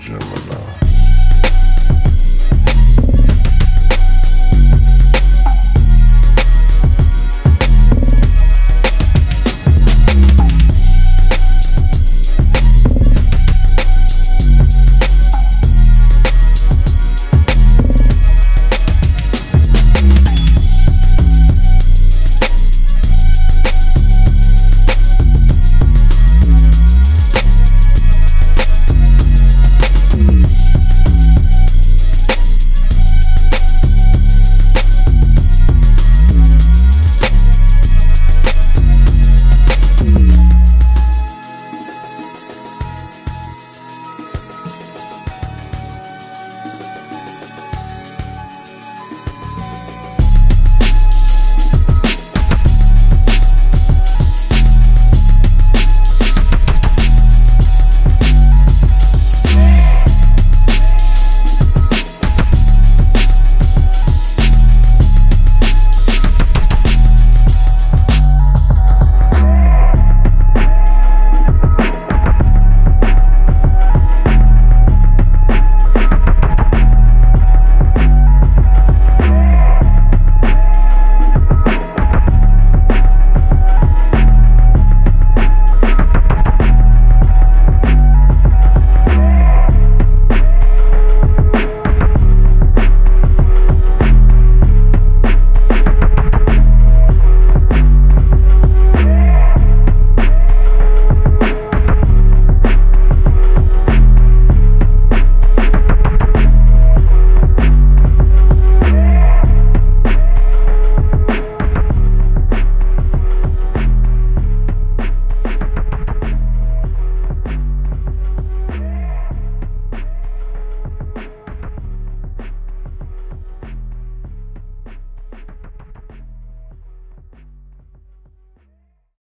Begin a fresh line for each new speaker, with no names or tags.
Gemini.